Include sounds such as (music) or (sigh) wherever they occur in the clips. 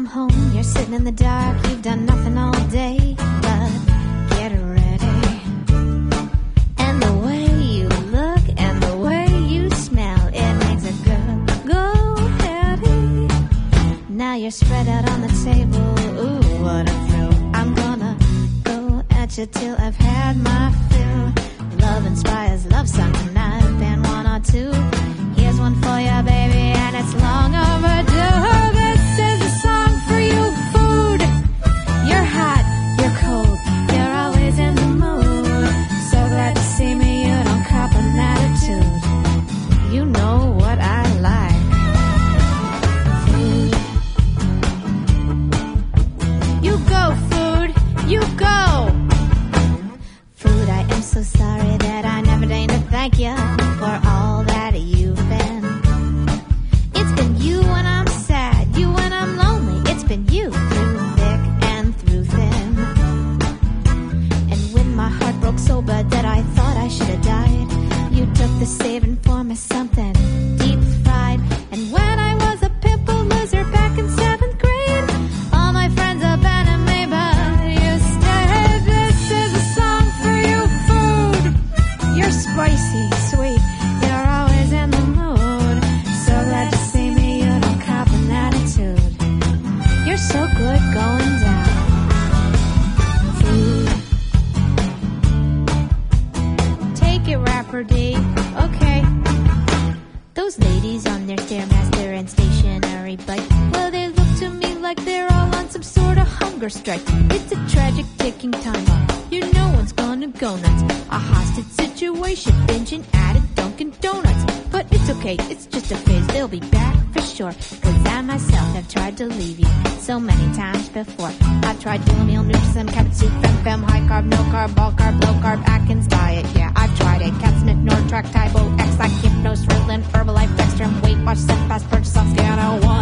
come home, you're sitting in the dark, you've done nothing all day but get ready. And the way you look and the way you smell, it makes a girl go heady. Now you're spread out on the table, ooh, what a thrill. I'm gonna go at you till I've had my fill. Love inspires love songs, tonight, been one or two. Here's one for you, baby. track, Tybo X, like hypnose, thrilling, herbalife, dextrin, weight watch, set fast, purchase off, scan, I want.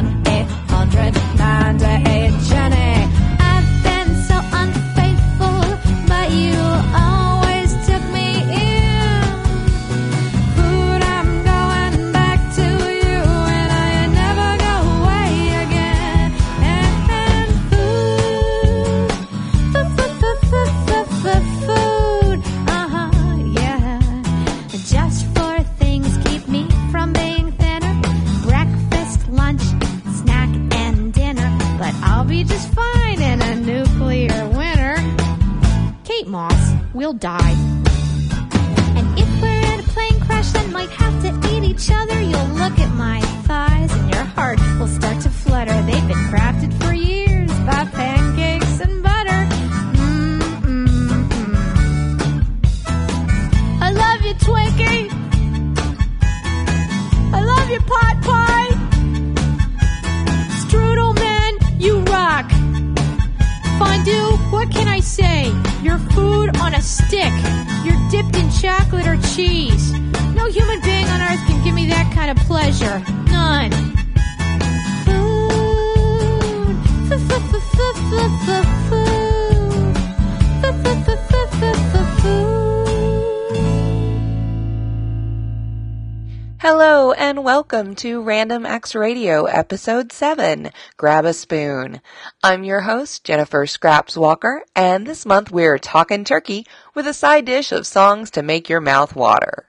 welcome to Random Acts Radio, Episode 7 Grab a Spoon. I'm your host, Jennifer Scraps Walker, and this month we're talking turkey with a side dish of songs to make your mouth water.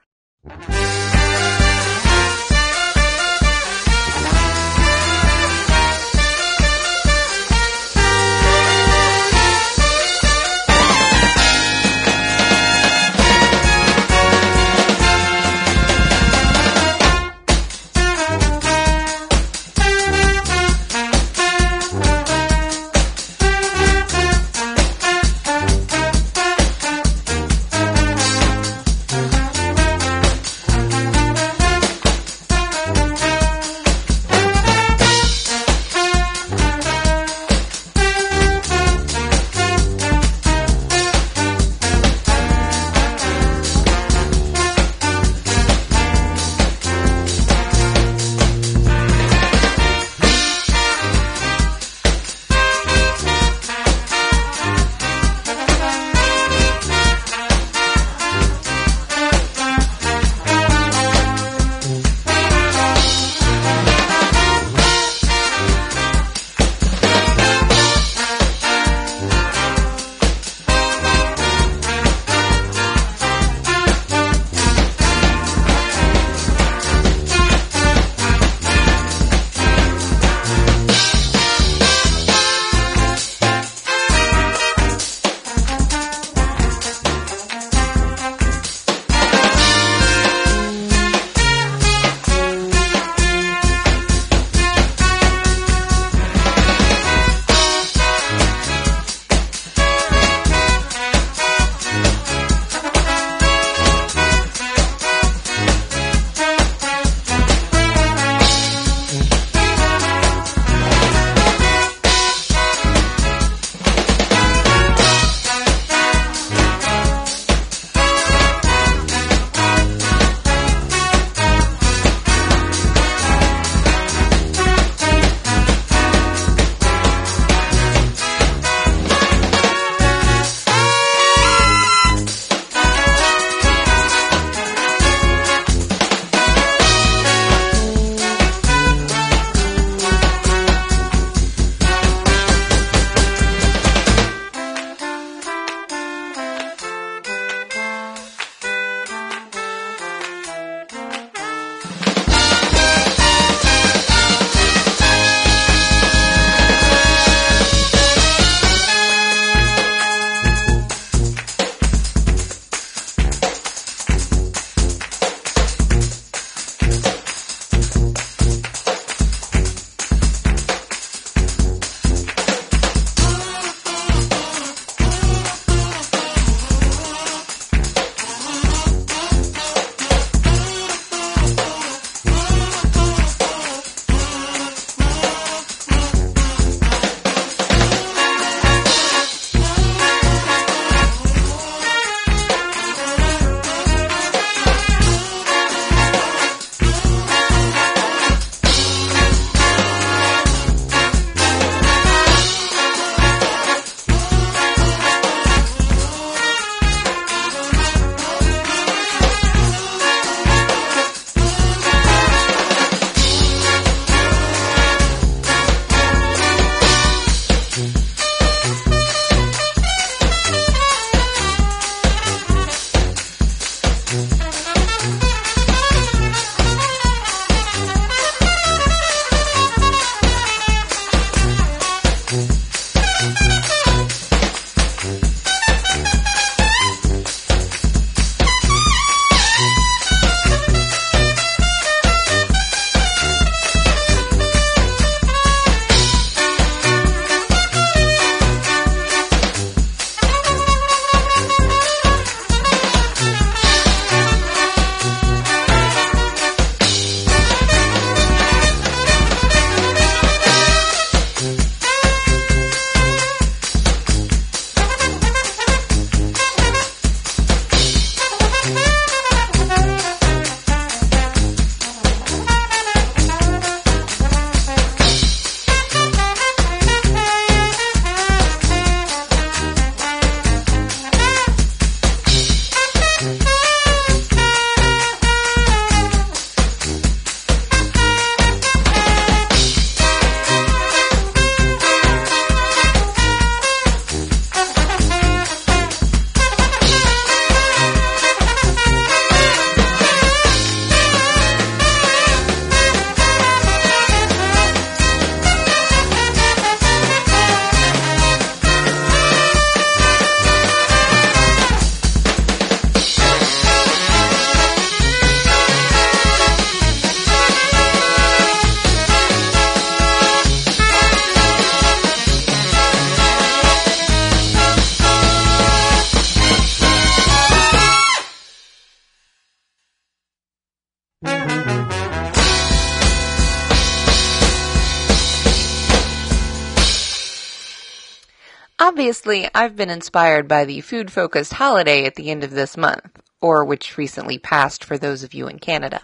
I've been inspired by the food focused holiday at the end of this month, or which recently passed for those of you in Canada.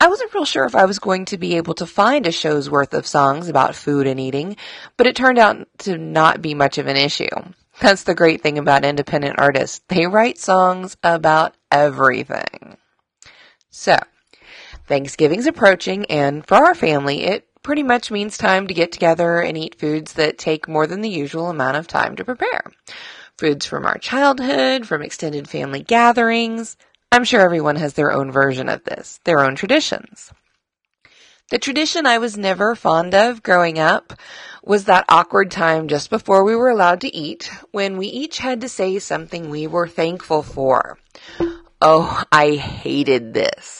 I wasn't real sure if I was going to be able to find a show's worth of songs about food and eating, but it turned out to not be much of an issue. That's the great thing about independent artists. They write songs about everything. So, Thanksgiving's approaching, and for our family, it pretty much means time to get together and eat foods that take more than the usual amount of time to prepare. Foods from our childhood, from extended family gatherings, I'm sure everyone has their own version of this, their own traditions. The tradition I was never fond of growing up was that awkward time just before we were allowed to eat when we each had to say something we were thankful for. Oh, I hated this.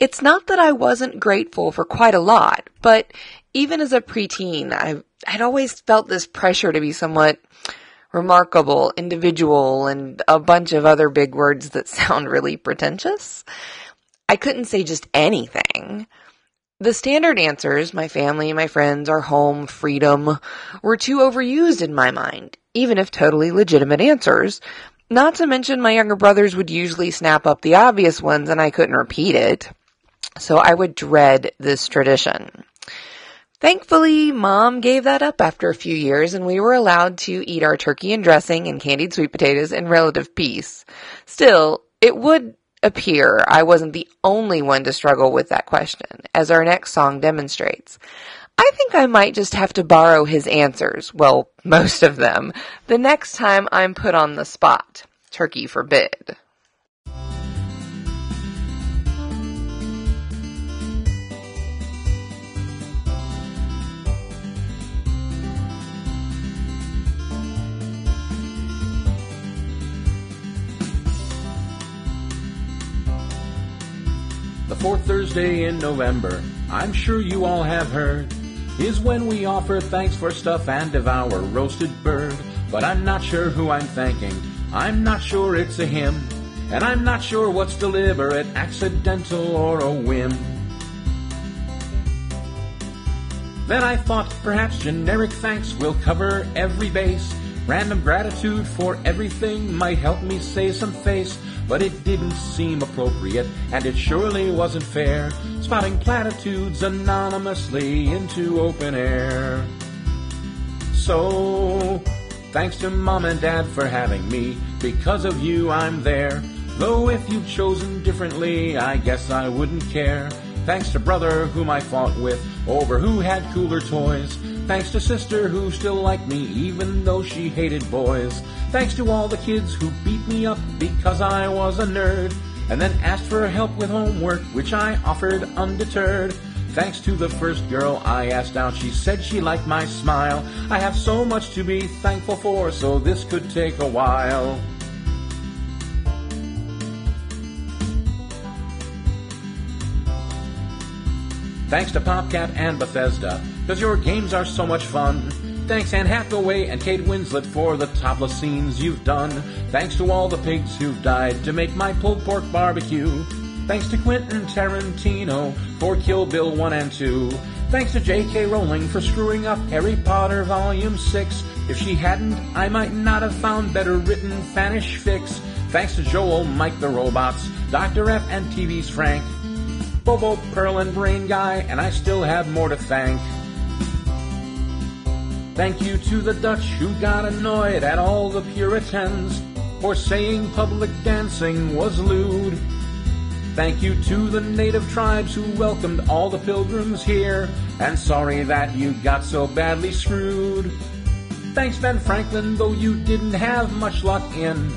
It's not that I wasn't grateful for quite a lot, but even as a preteen, I, I'd always felt this pressure to be somewhat remarkable, individual, and a bunch of other big words that (laughs) sound really pretentious. I couldn't say just anything. The standard answers, my family, my friends, our home, freedom, were too overused in my mind, even if totally legitimate answers. Not to mention my younger brothers would usually snap up the obvious ones and I couldn't repeat it. So I would dread this tradition. Thankfully, mom gave that up after a few years and we were allowed to eat our turkey and dressing and candied sweet potatoes in relative peace. Still, it would appear I wasn't the only one to struggle with that question, as our next song demonstrates. I think I might just have to borrow his answers, well, (laughs) most of them, the next time I'm put on the spot. Turkey forbid. Fourth Thursday in November, I'm sure you all have heard, is when we offer thanks for stuff and devour roasted bird. But I'm not sure who I'm thanking, I'm not sure it's a hymn, and I'm not sure what's deliberate, accidental, or a whim. Then I thought perhaps generic thanks will cover every base. Random gratitude for everything might help me save some face but it didn't seem appropriate, and it surely wasn't fair, spouting platitudes anonymously into open air. So, thanks to mom and dad for having me, because of you I'm there. Though if you'd chosen differently, I guess I wouldn't care. Thanks to brother whom I fought with over who had cooler toys. Thanks to sister who still liked me even though she hated boys. Thanks to all the kids who beat me up because I was a nerd. And then asked for help with homework, which I offered undeterred. Thanks to the first girl I asked out, she said she liked my smile. I have so much to be thankful for, so this could take a while. Thanks to PopCap and Bethesda, cause your games are so much fun. Thanks Anne Hathaway and Kate Winslet for the topless scenes you've done. Thanks to all the pigs who've died to make my pulled pork barbecue. Thanks to Quentin Tarantino for Kill Bill 1 and 2. Thanks to J.K. Rowling for screwing up Harry Potter Volume 6. If she hadn't, I might not have found better written Fanish fix. Thanks to Joel, Mike the Robots, Dr. F, and TV's Frank. Bobo, Pearl, and Brain Guy, and I still have more to thank. Thank you to the Dutch who got annoyed at all the Puritans for saying public dancing was lewd. Thank you to the native tribes who welcomed all the pilgrims here, and sorry that you got so badly screwed. Thanks, Ben Franklin, though you didn't have much luck in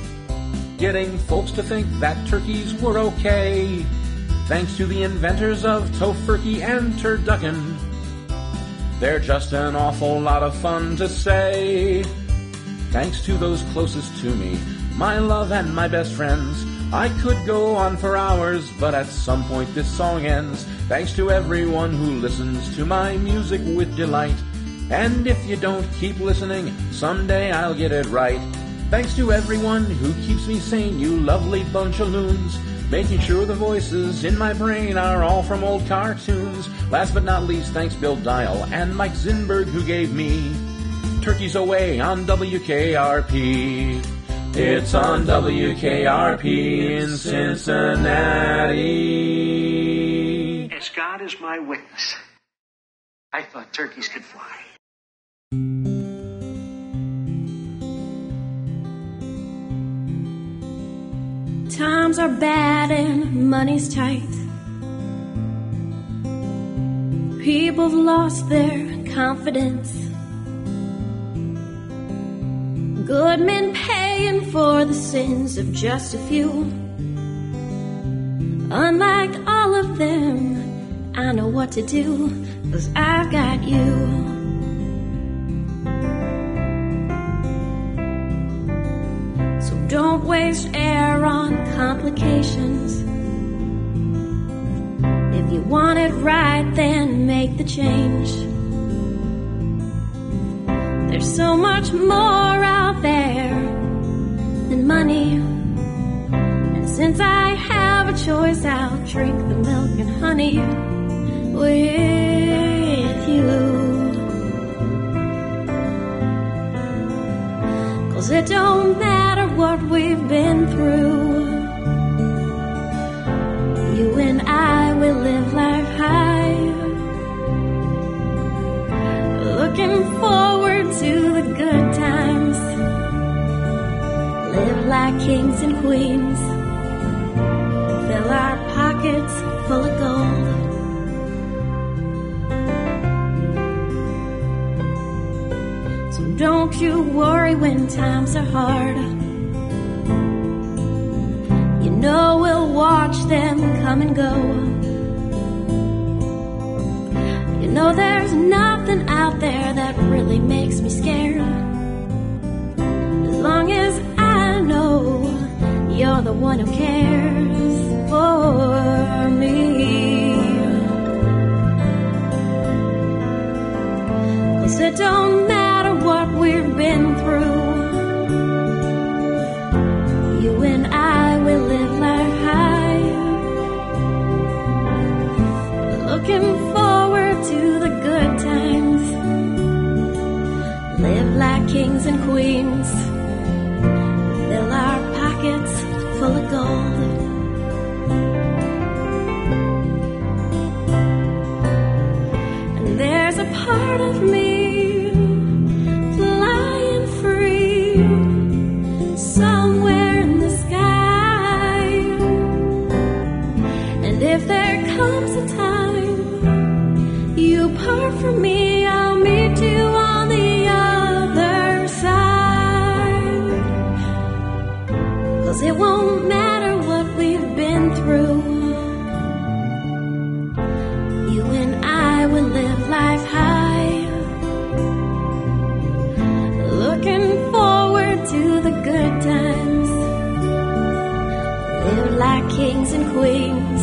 getting folks to think that turkeys were okay. Thanks to the inventors of tofurkey and turducken they're just an awful lot of fun to say. Thanks to those closest to me, my love and my best friends. I could go on for hours, but at some point this song ends. Thanks to everyone who listens to my music with delight. And if you don't keep listening, someday I'll get it right. Thanks to everyone who keeps me sane, you lovely bunch of loons making sure the voices in my brain are all from old cartoons. Last but not least, thanks Bill Dial and Mike Zinberg who gave me turkeys away on WKRP. It's on WKRP in Cincinnati. As God is my witness, I thought turkeys could fly. Times are bad and money's tight. People have lost their confidence. Good men paying for the sins of just a few. Unlike all of them, I know what to do, cause I've got you. Don't waste air on complications. If you want it right, then make the change. There's so much more out there than money. And since I have a choice, I'll drink the milk and honey with you. Cause it don't matter what we've been through. You and I will live life high. Looking forward to the good times. Live like kings and queens. Fill our pockets full of gold. So don't you worry when times are hard. Know we'll watch them come and go. You know there's nothing out there that really makes me scared. As long as I know you're the one who cares for me. Cause it don't matter what we've been Looking forward to the good times. Live like kings and queens. Fill our pockets full of gold. And there's a part of me kings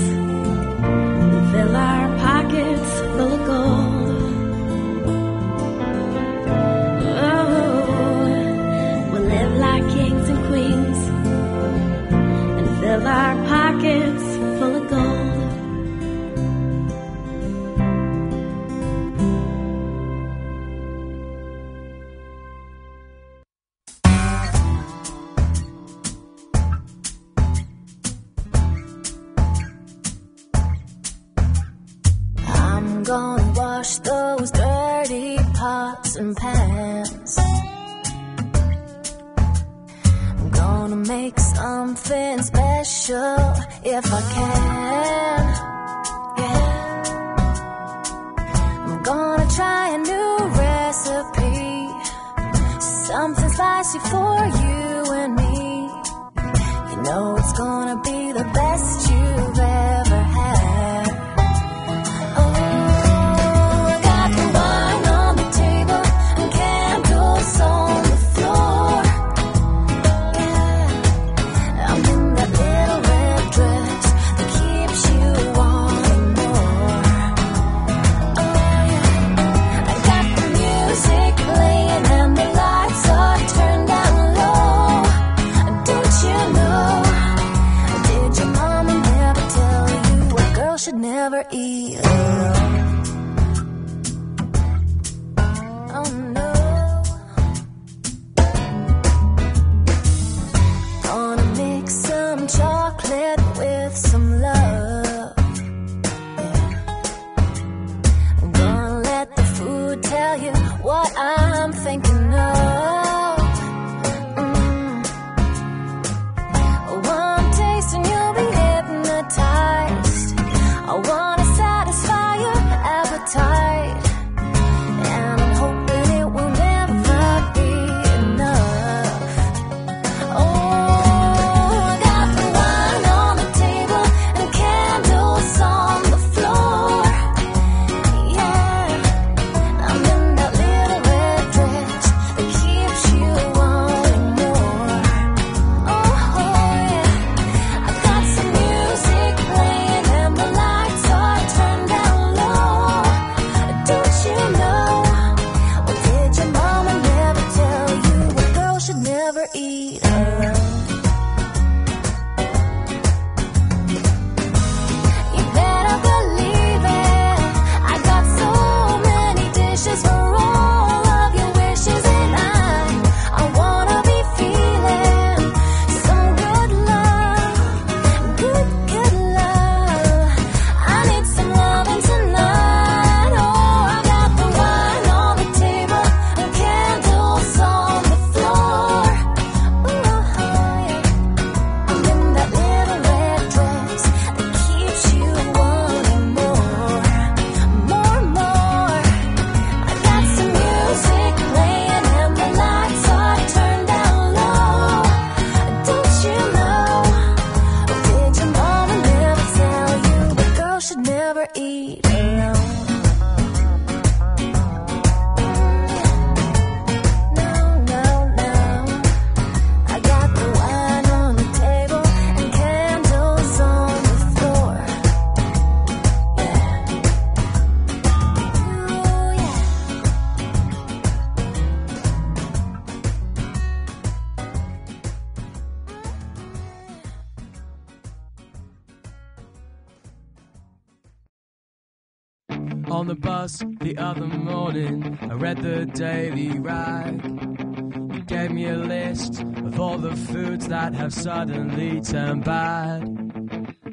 Daily Rag. You gave me a list of all the foods that have suddenly turned bad.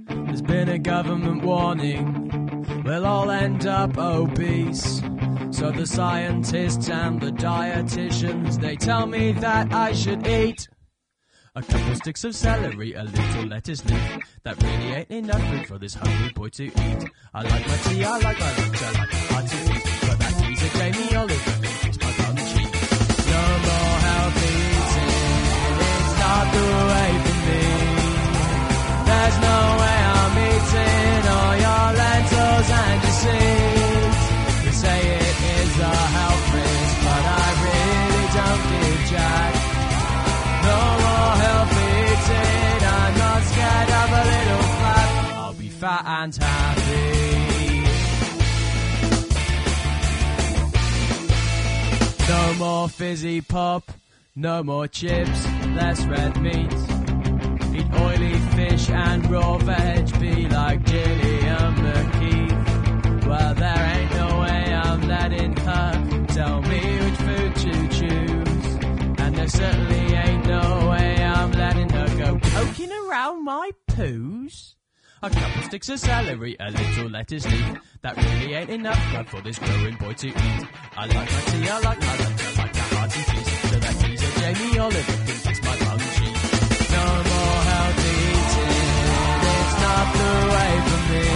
There's been a government warning, we'll all end up obese. So the scientists and the dietitians, they tell me that I should eat. A couple sticks of celery, a little lettuce leaf. That really ain't enough food for this hungry boy to eat. I like my tea, I like my lunch, I like my hard to eat. But that teaser Jamie Oliver No more it's not the way for me. There's no way I'm eating all your lentils and your. They say it is a health risk, but I really don't give jack. No more healthy eating. I'm not scared of a little. I'll be fat and happy. More fizzy pop. No more chips. Less red meat. Eat oily fish and raw veg. Be like Gillian McKeith. Well, there ain't no way I'm letting her tell me which food to choose. And there certainly ain't no way I'm letting her go poking around my poos. A couple sticks of celery, a little lettuce leaf. That really ain't enough blood for this growing boy to eat. I like my tea, I like my lunch, I like my hearty feast. So that teaser Jamie Oliver thinks it's my bum cheek. No more healthy eating, it's not the way for me.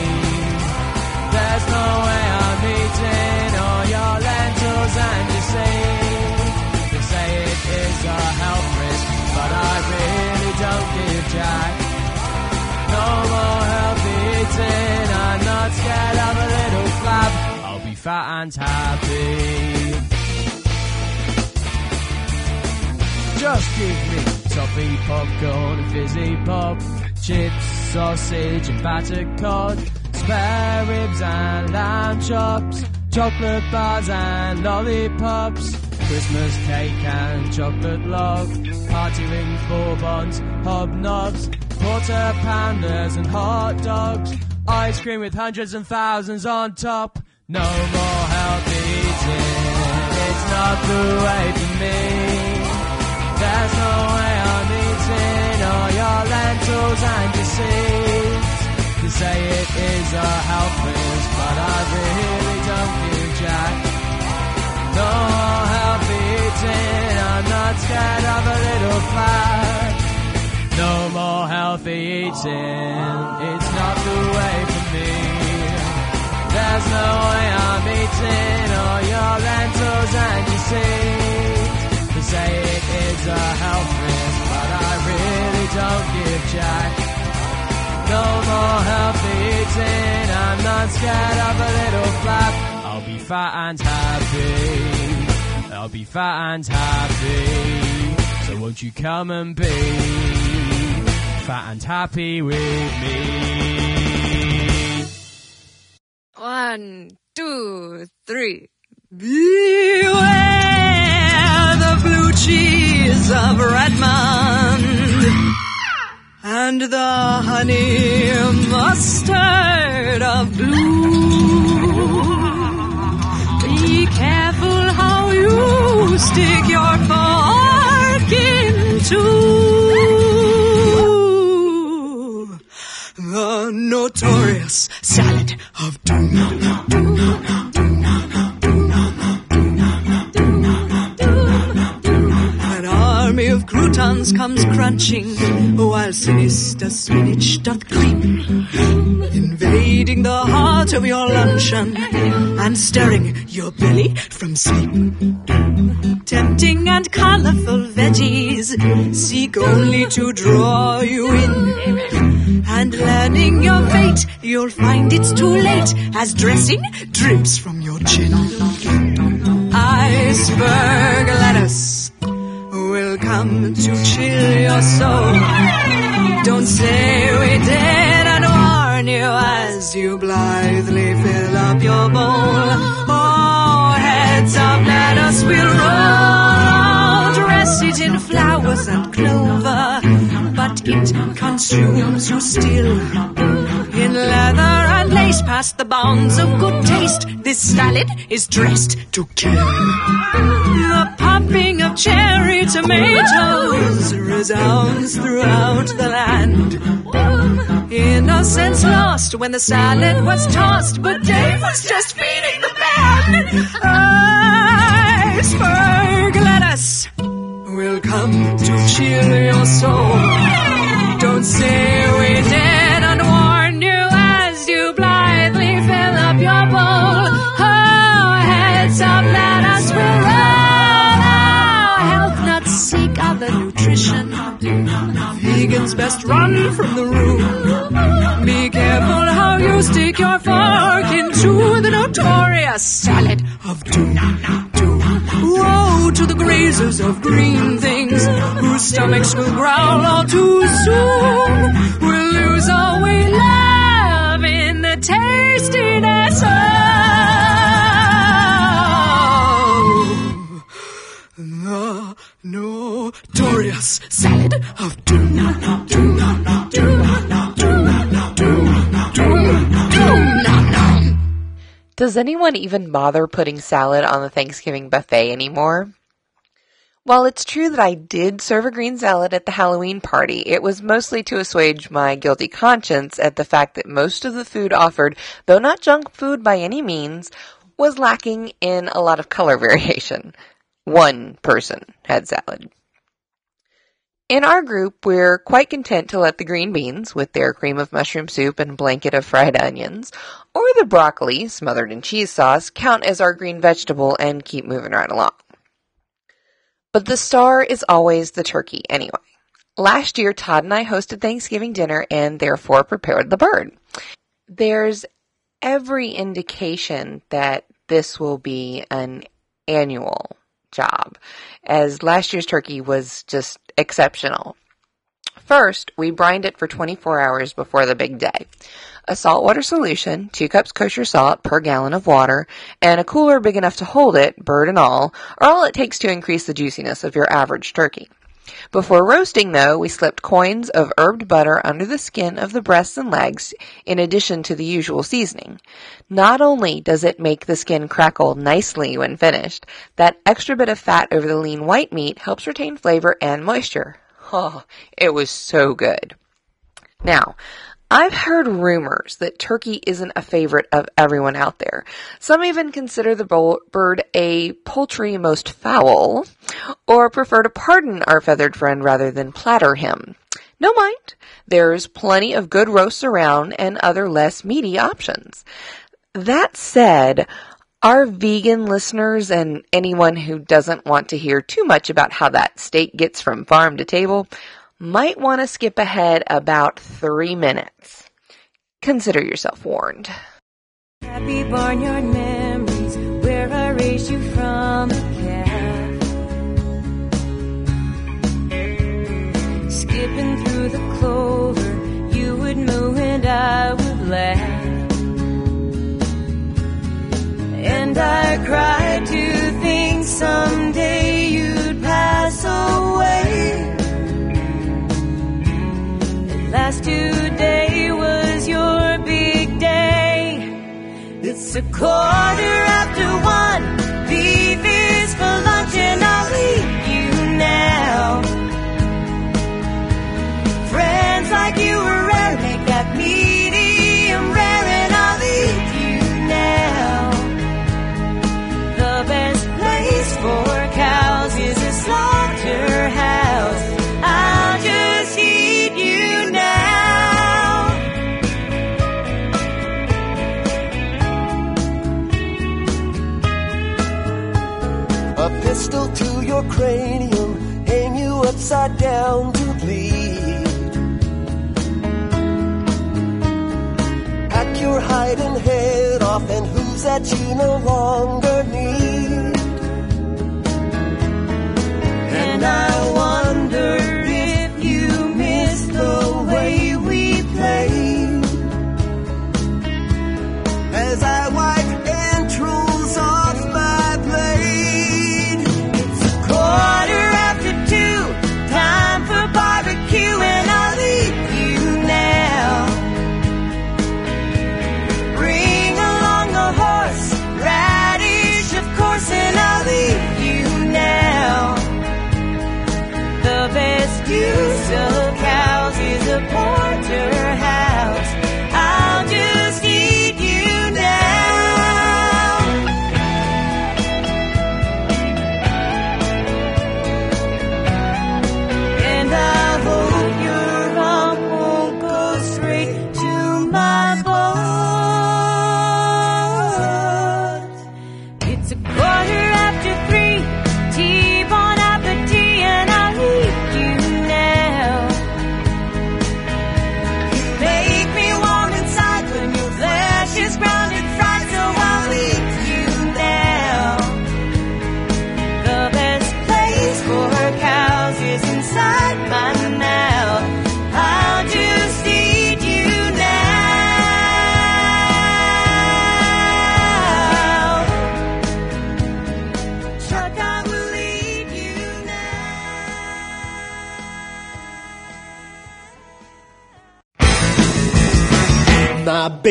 There's no way I'm eating all your lentils and your seeds. They say it is a health risk, but I really don't give jack. No more fat and happy. Just give me toffee, popcorn, fizzy pop, chips, sausage, and battered cod, spare ribs and lamb chops, chocolate bars and lollipops, Christmas cake and chocolate log, party ring bourbons, hobnobs, quarter pounders and hot dogs, ice cream with hundreds and thousands on top. No more healthy eating, it's not the way for me. There's no way I'm eating all your lentils and your seeds. They say it is a health risk, but I really don't give jack. No more healthy eating, I'm not scared of a little fat. No more healthy eating, it's not the way. There's no way I'm eating all your lentils and your seeds. They say it is a health risk, but I really don't give jack. No more healthy eating, I'm not scared of a little flap. I'll be fat and happy. I'll be fat and happy. So won't you come and be fat and happy with me? One, two, three. Beware the blue cheese of Redmond and the honey mustard of blue. Be careful how you stick your fork into the notorious salad of doom. An army of croutons comes crunching, while sinister spinach doth creep, invading the heart of your luncheon and stirring your belly from sleep. Tempting and colorful veggies seek only to draw you in. And learning your fate, you'll find it's too late as dressing drips from your chin. Iceberg lettuce will come to chill your soul. Don't say we didn't warn you as you blithely fill up your bowl. Oh, heads of lettuce will roll, it in flowers and clover, but it consumes you still in leather and lace past the bounds of good taste. This salad is dressed to kill. The popping of cherry tomatoes resounds throughout the land. Innocence lost when the salad was tossed, but Dave was just feeding the band. Iceberg lettuce will come to chill your soul. Don't say we didn't warn you as you blithely fill up your bowl. Oh, heads of lettuce will roll. Oh, health nuts seek other nutrition. Vegans best run from the room. Be careful how you stick your fork into the notorious salad of doom. Woe to the grazers of green things whose stomachs will growl all too soon. We'll lose all we love in the tastiness of the notorious salad of doom. Doom, doom, doom, doom, doom, Does anyone even bother putting salad on the Thanksgiving buffet anymore? While it's true that I did serve a green salad at the Halloween party, it was mostly to assuage my guilty conscience at the fact that most of the food offered, though not junk food by any means, was lacking in a lot of color (laughs) variation. One person had salad. In our group, we're quite content to let the green beans, with their cream of mushroom soup and blanket of fried onions, or the broccoli, smothered in cheese sauce, count as our green vegetable and keep moving right along. But the star is always the turkey anyway. Last year, Todd and I hosted Thanksgiving dinner and therefore prepared the bird. There's every indication that this will be an annual job, as last year's turkey was just exceptional. First, we brined it for 24 hours before the big day. A saltwater solution, two cups kosher salt per gallon of water, and a cooler big enough to hold it, bird and all, are all it takes to increase the juiciness of your average turkey. Before roasting, though, we slipped coins of herbed butter under the skin of the breasts and legs, in addition to the usual seasoning. Not only does it make the skin crackle nicely when finished, that extra bit of fat over the lean white meat helps retain flavor and moisture. Oh, it was so good. Now, I've heard rumors that turkey isn't a favorite of everyone out there. Some even consider the bird a poultry most foul, or prefer to pardon our feathered friend rather than platter him. No mind, there's plenty of good roasts around and other less meaty options. That said, our vegan listeners and anyone who doesn't want to hear too much about how that steak gets from farm to table might want to skip ahead about three minutes. Consider yourself warned. Happy barnyard memories where I raised you from a calf. Skipping through the clover, you would moo and I would laugh. And I cried to think someday At today was your big day. It's a quarter after one. Beef is for lunch and I'll leave you now. Friends like you are your cranium, hang you upside down to bleed. Hack your hide and head off, and hooves that you no longer need. And I wonder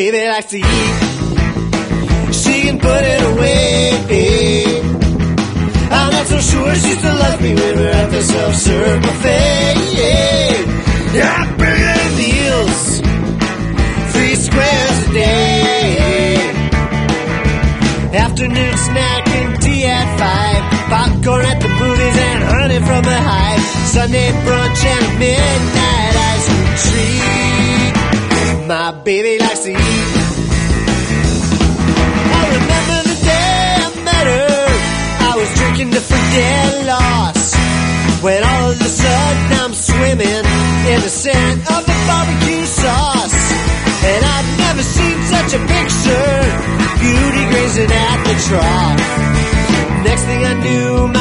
baby likes to eat. She can put it away. I'm not so sure she still loves me when we're at the self-serve buffet. Bring her meals, three squares a day. Afternoon snack and tea at five. Popcorn at the movies and honey from the hive. Sunday brunch and midnight ice cream treat. My baby likes to eat. I remember the day I met her. I was drinking to forget loss. When all of a sudden I'm swimming in the scent of the barbecue sauce. And I've never seen such a picture. Beauty grazing at the trough. Next thing I knew,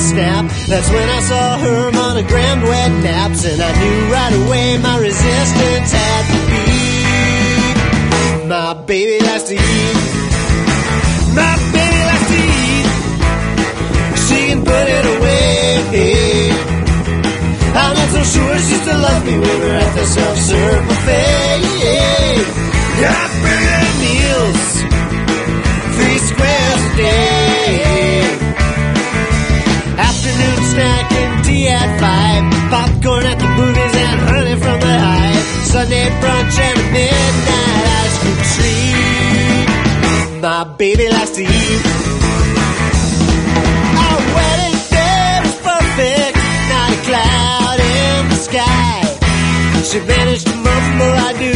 snap. That's when I saw her monogrammed wet naps. And I knew right away my resistance had to be. My baby likes to eat. My baby likes to eat. She can put it away. I'm not so sure she still loves me when we're at the self-serve buffet. Bring her meals, three squares a day. Snack and tea at five. Popcorn at the movies and honey from the hive. Sunday brunch and a midnight ice cream treat. My baby likes to eat. Our wedding day was perfect, not a cloud in the sky. She managed to mumble, I do,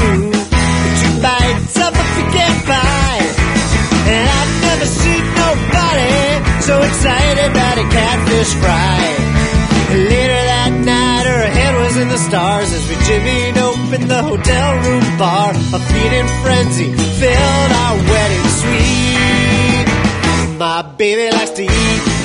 so excited about a catfish fry. Later that night, her head was in the stars as we jimmied open the hotel room bar. A feeding frenzy filled our wedding suite. My baby likes to eat.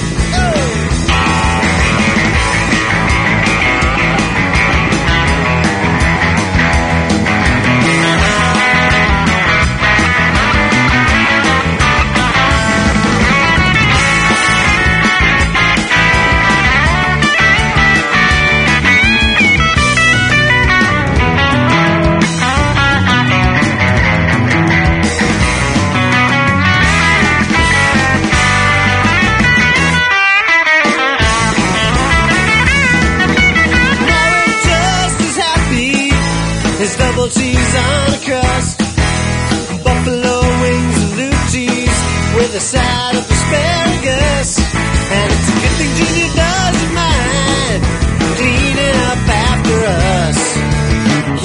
A side of asparagus. And it's a good thing Junior doesn't mind cleaning up after us.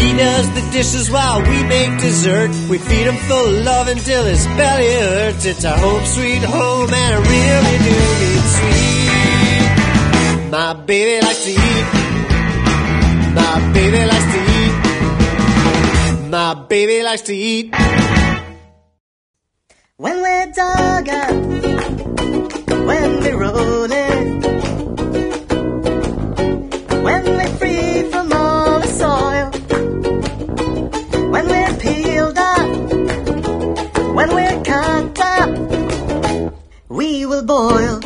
He does the dishes while we make dessert. We feed him full of love until his belly hurts. It's our home sweet home and I really do need sweet. My baby likes to eat. My baby likes to eat. My baby likes to eat. When we're dug up, when we're rolling, when we're free from all the soil, when we're peeled up, when we're cut up, we will boil.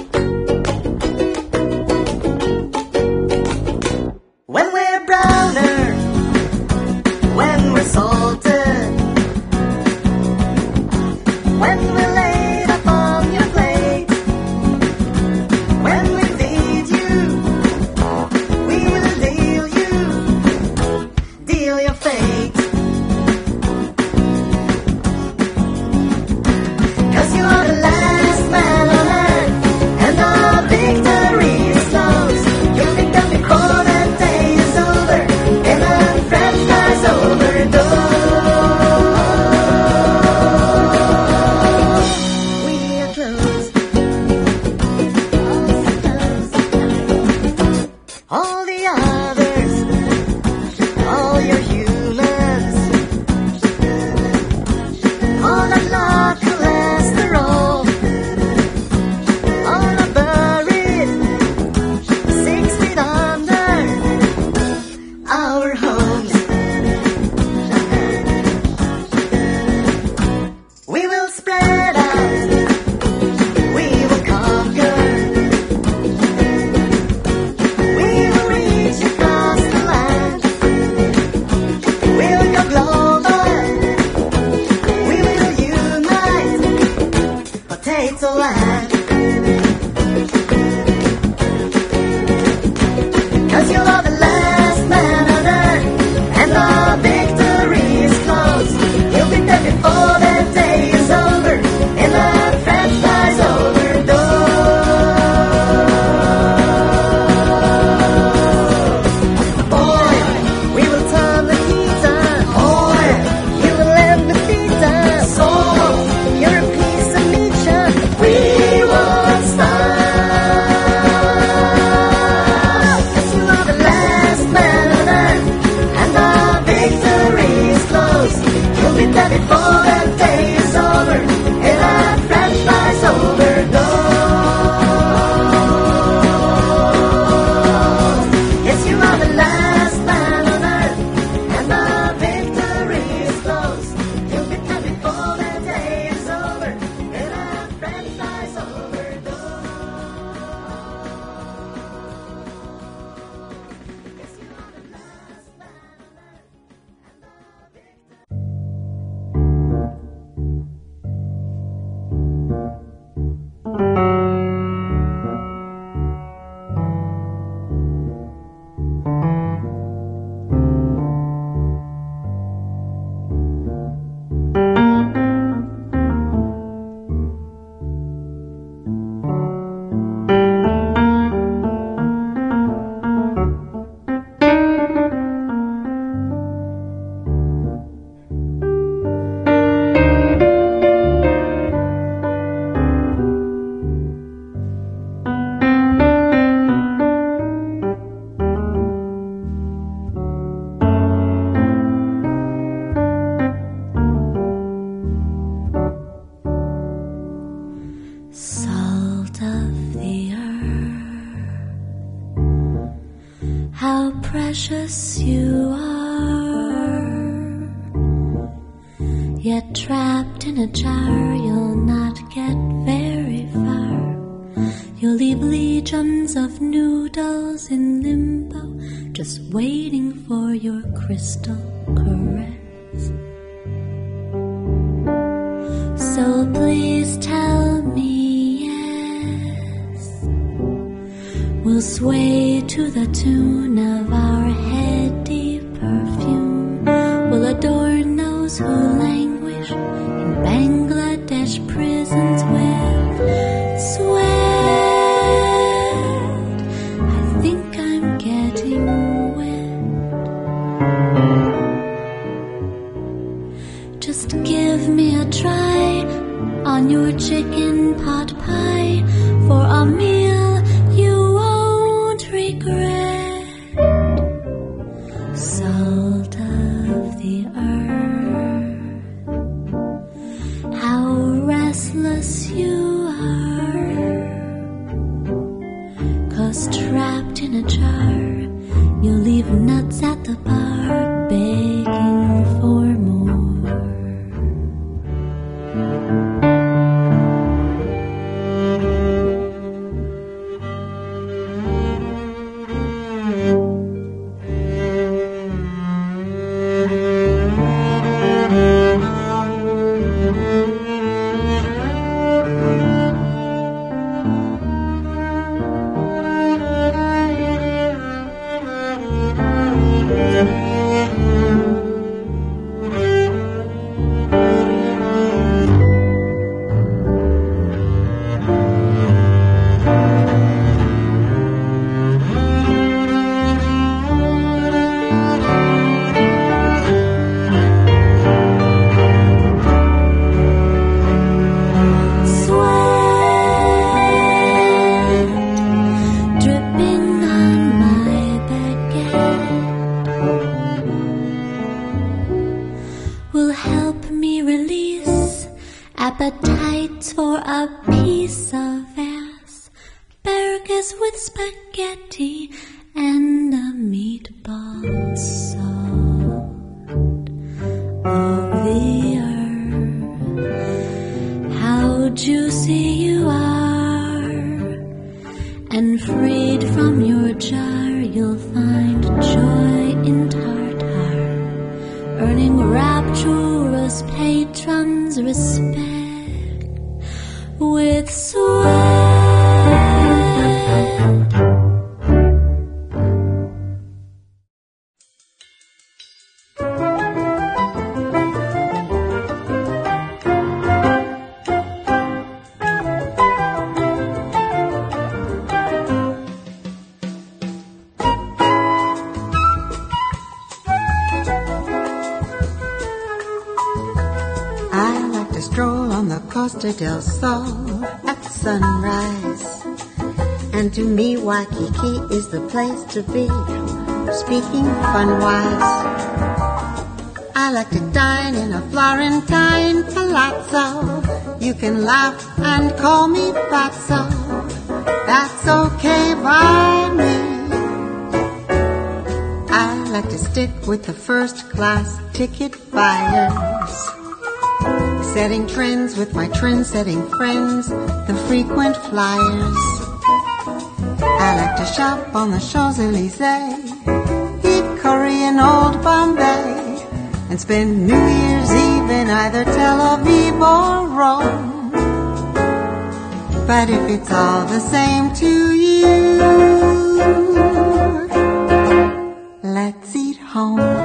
So I. get trapped in a jar, you'll not get very far. You'll leave legions of noodles in limbo, just waiting for your crystal caress. So please tell me yes. We'll sway to the tune of our heady perfume. We'll adorn those who appetite for a piece of ass, burgers with spaghetti and a meatball salt oh, of the earth. How juicy you are, and freed from your jar, you'll find joy in tartar, earning rapturous patrons' respect. Waikiki is the place to be, speaking fun-wise. I like to dine in a Florentine palazzo. You can laugh and call me Fatso. That's okay by me. I like to stick with the first class ticket buyers. Setting trends with my trend setting friends, the frequent flyers. I like to shop on the Champs Elysees, eat curry in old Bombay, and spend New Year's Eve in either Tel Aviv or Rome. But if it's all the same to you, let's eat home.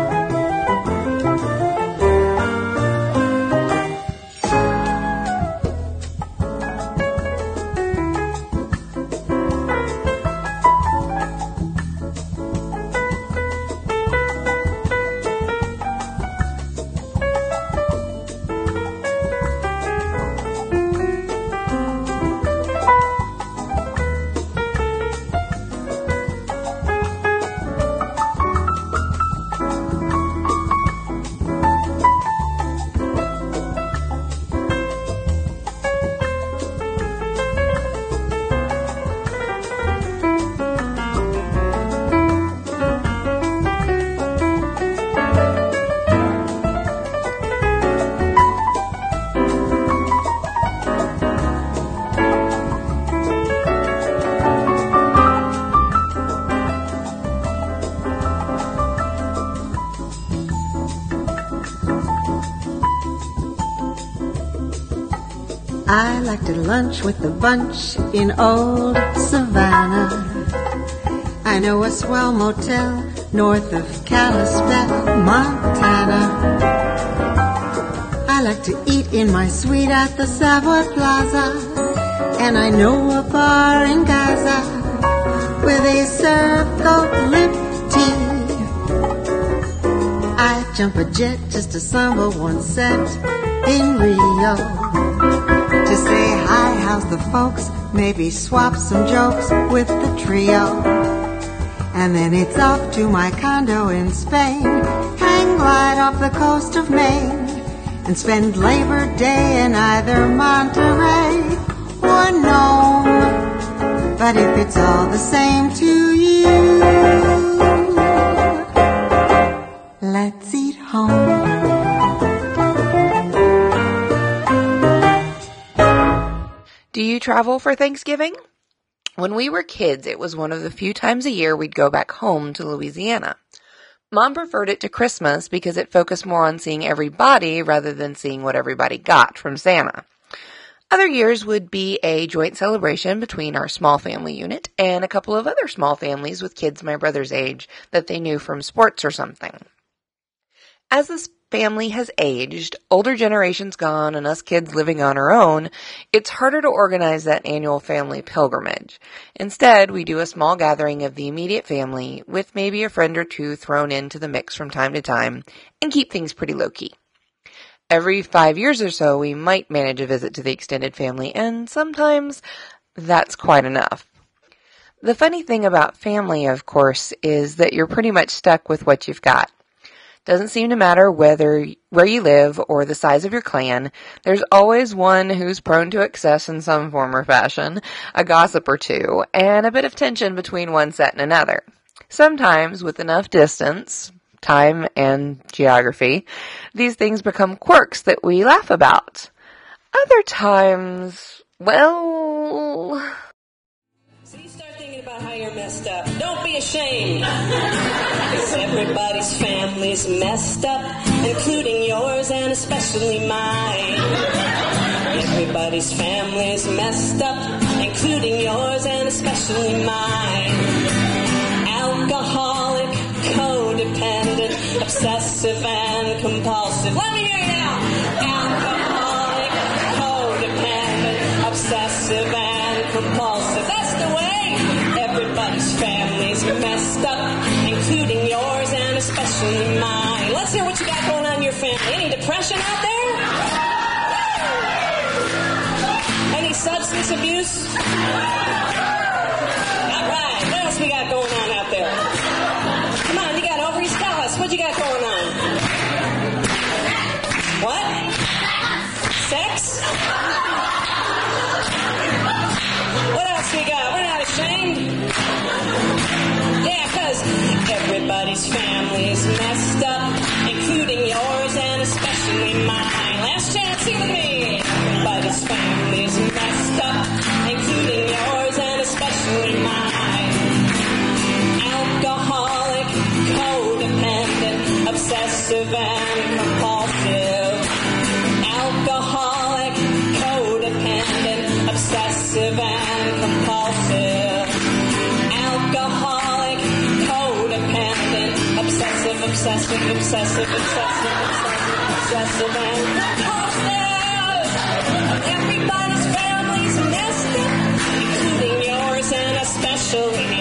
Like to lunch with the bunch in old Savannah. I know a swell motel north of Kalispell, Montana. I like to eat in my suite at the Savoy Plaza. And I know a bar in Gaza where they serve goat lip tea. I jump a jet just to samba one set in Rio how's the folks? Maybe swap some jokes with the trio. And then it's off to my condo in Spain, hang glide off the coast of Maine, and spend Labor Day in either Monterey or Nome. But if it's all the same to you, let's eat home. You travel for Thanksgiving? When we were kids, it was one of the few times a year we'd go back home to Louisiana. Mom preferred it to Christmas because it focused more on seeing everybody rather than seeing what everybody got from Santa. Other years would be a joint celebration between our small family unit and a couple of other small families with kids my brother's age that they knew from sports or something. As this family has aged, older generations gone, and us kids living on our own, it's harder to organize that annual family pilgrimage. Instead, we do a small gathering of the immediate family with maybe a friend or two thrown into the mix from time to time and keep things pretty low key. Every five years or so, we might manage a visit to the extended family, and sometimes that's quite enough. The funny thing about family, of course, is that you're pretty much stuck with what you've got. Doesn't seem to matter whether where you live or the size of your clan. There's always one who's prone to excess in some form or fashion, a gossip or two, and a bit of tension between one set and another. Sometimes, with enough distance, time, and geography, these things become quirks that we laugh about. Other times, well, About how you're messed up. Don't be ashamed. 'Cause everybody's family's messed up, including yours and especially mine. Everybody's family's messed up, including yours and especially mine. Alcoholic, codependent, obsessive and compulsive. Let me hear you now. Alcoholic, codependent, obsessive in your family. Any substance abuse? All right, what else we got going on out there? Come on, you got ovaries? Tell us, what you got going on? What? Sex? What else we got? We're not ashamed. Yeah, cause everybody's family's messed obsessive, obsessive, obsessive, obsessive, obsessive and compulsive. Everybody's family's messed up, including yours and especially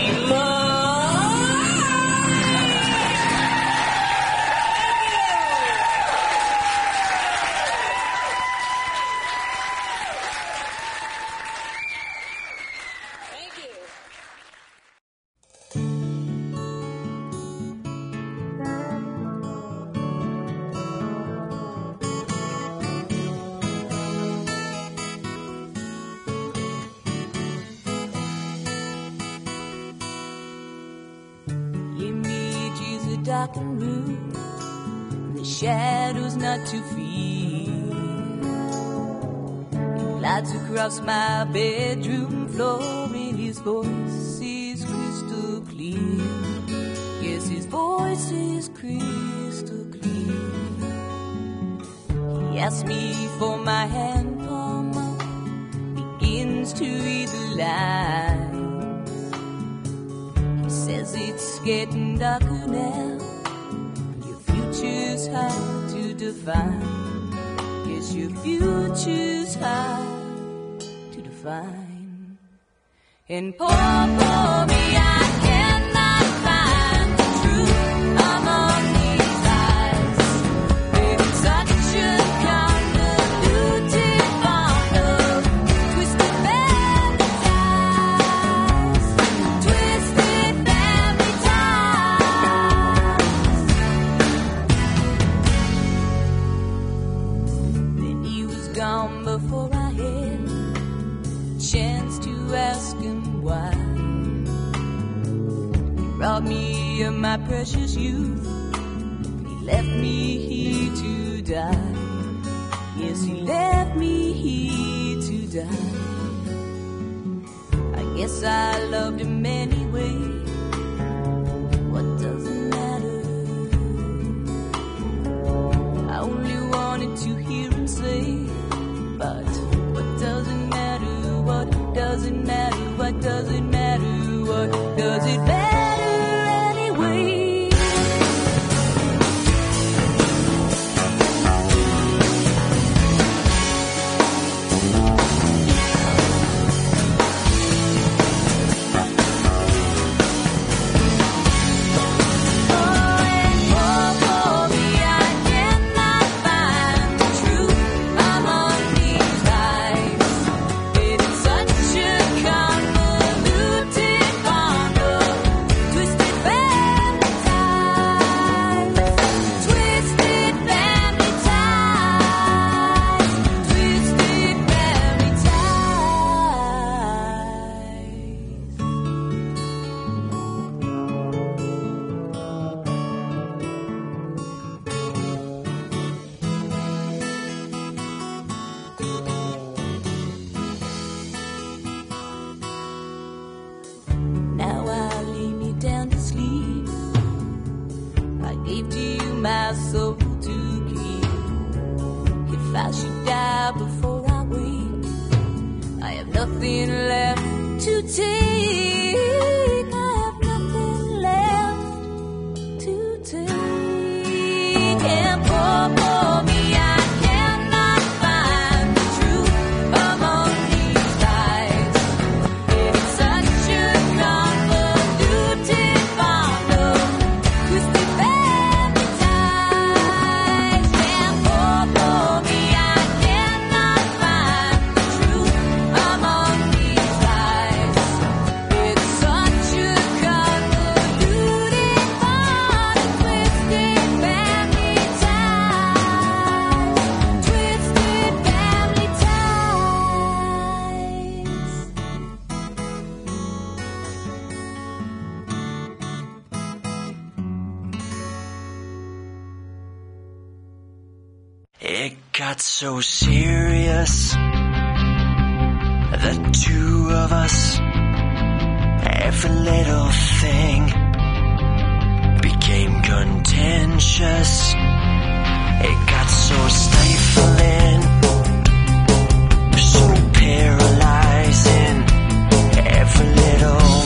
voice is crystal clear. Yes, his voice is crystal clear. He asks me for my hand palm begins to read the lines. He says it's getting darker now. Your future's hard to define. Yes, your future's hard to define. And poor, left me here to die. I guess I loved him anyway. got so serious the two of us, every little thing became contentious. It got so stifling, so paralyzing, every little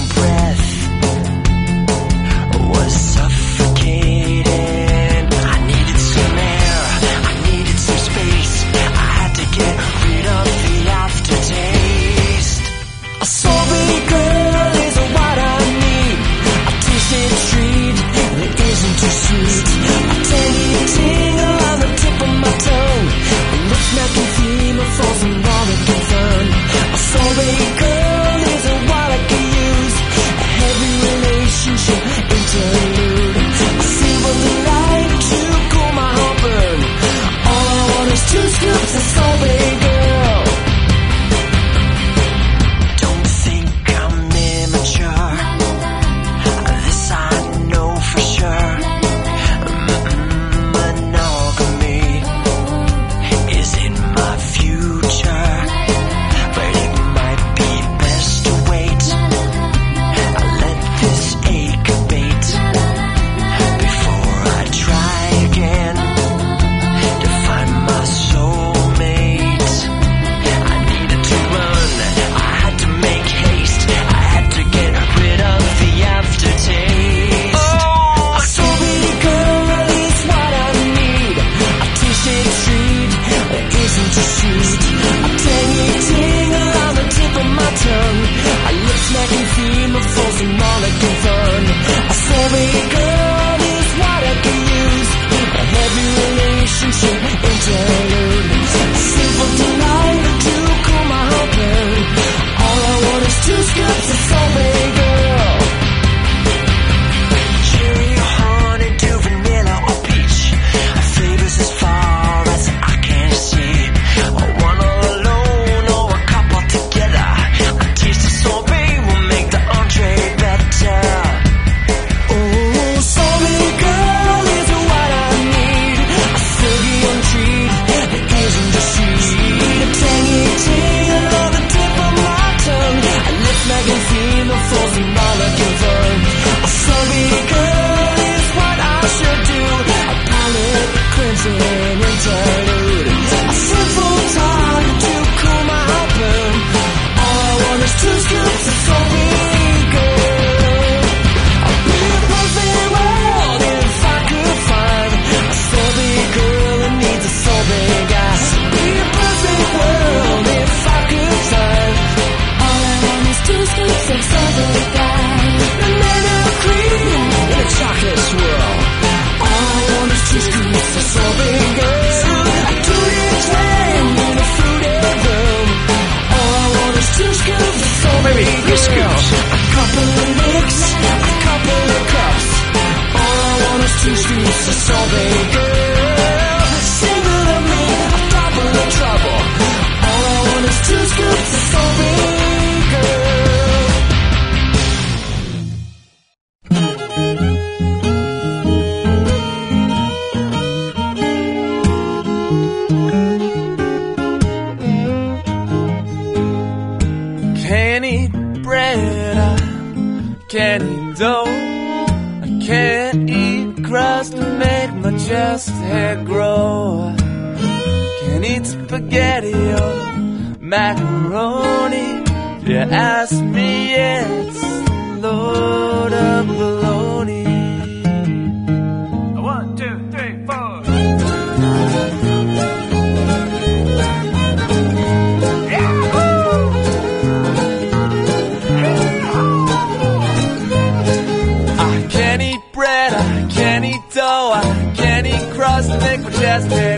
llegaste.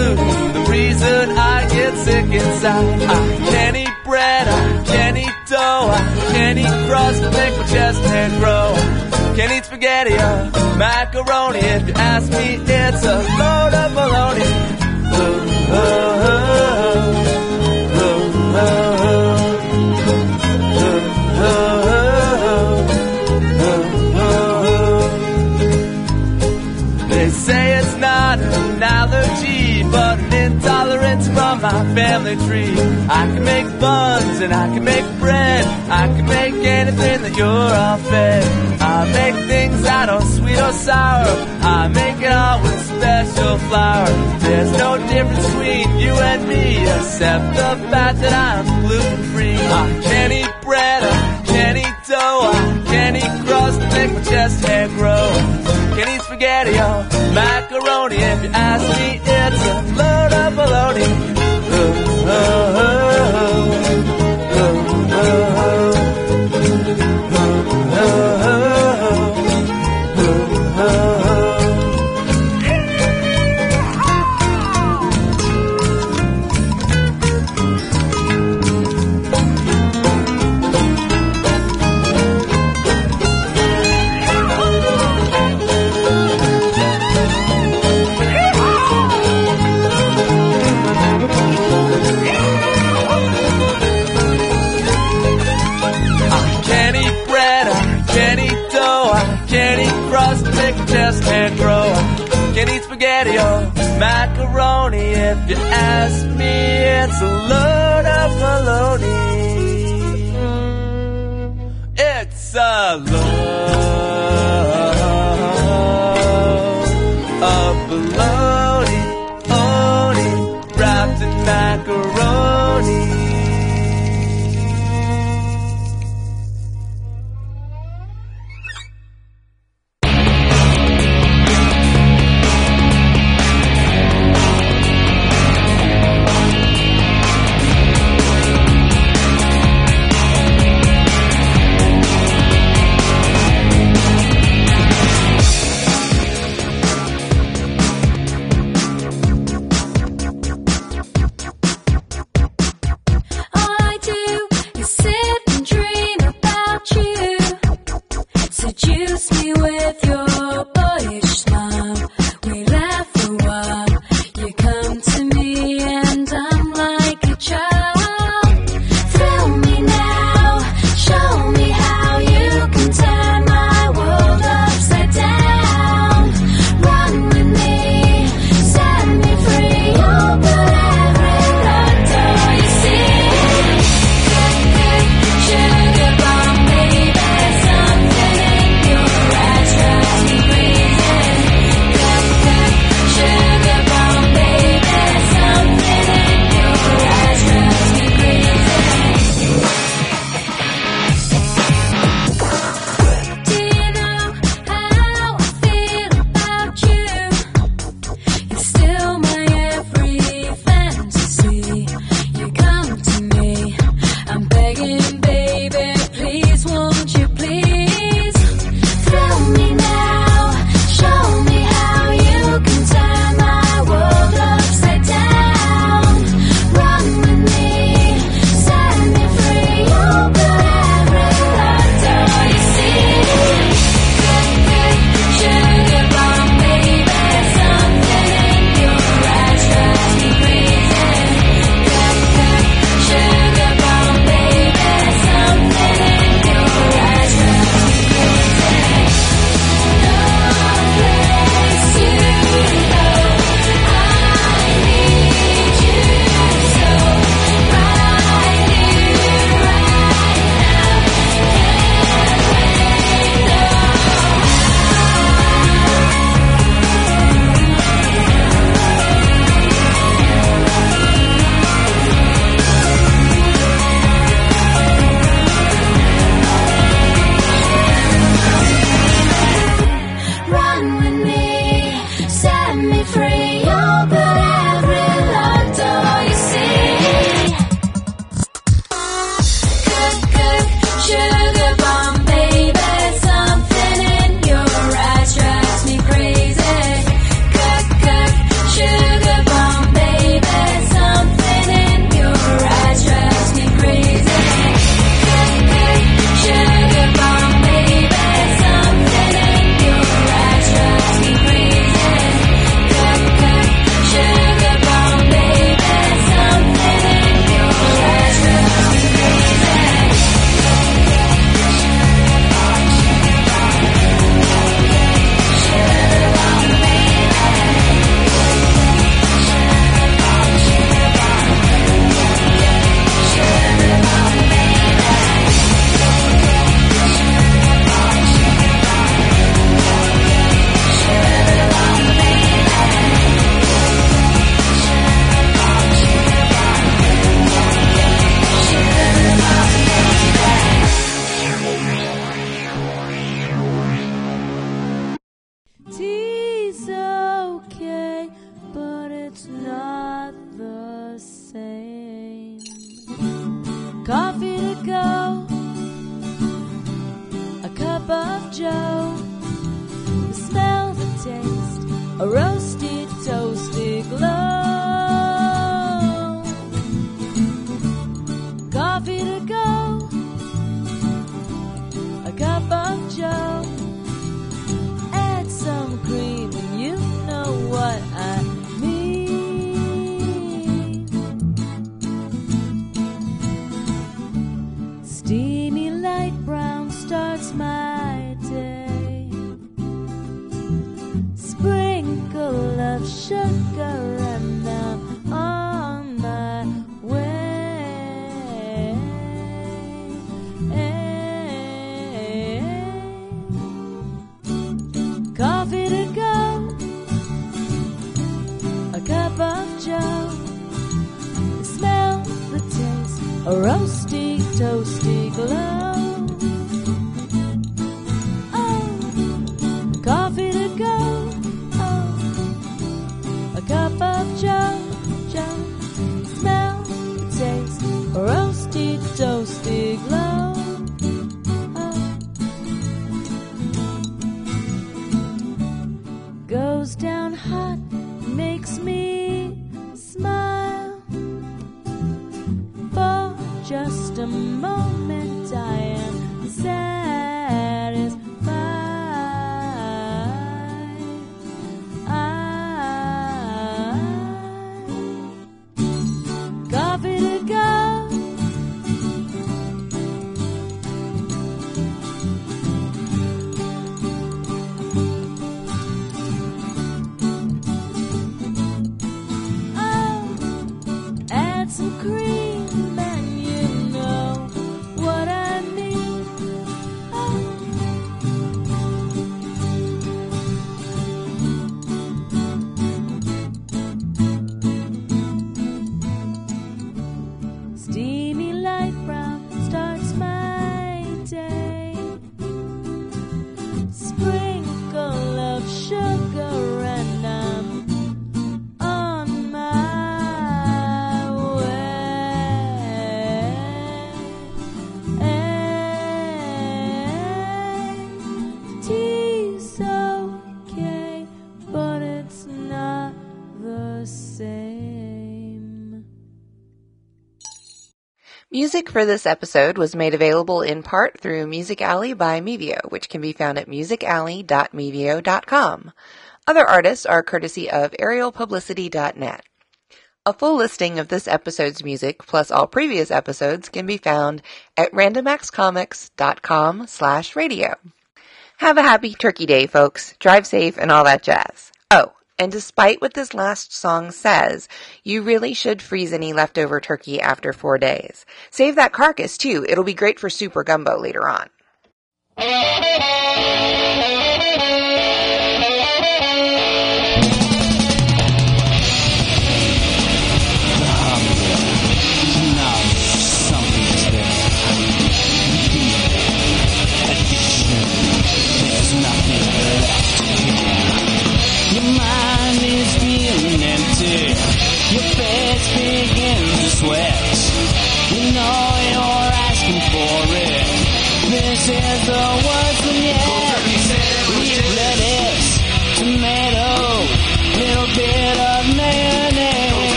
blue. The reason I get sick inside. I can't eat bread, I can't eat dough, I can't eat crust to my chest hair grow. Can't eat spaghetti or macaroni. If you ask me, it's a low. my family tree. I can make buns and I can make bread. I can make anything that you're all fed. I make things out of sweet or sour. I make it all with special flour. There's no difference between you and me except the fact that I'm gluten free. I can't Music for this episode was made available in part through Music Alley by Mevio, which can be found at musicalley.mevio.com. Other artists are courtesy of aerialpublicity.net. A full listing of this episode's music, plus all previous episodes, can be found at randomaxcomics.com slash radio. Have a happy Turkey Day, folks. Drive safe and all that jazz. Oh, and despite what this last song says, you really should freeze any leftover turkey after four days. Save that carcass too. It'll be great for super gumbo later on.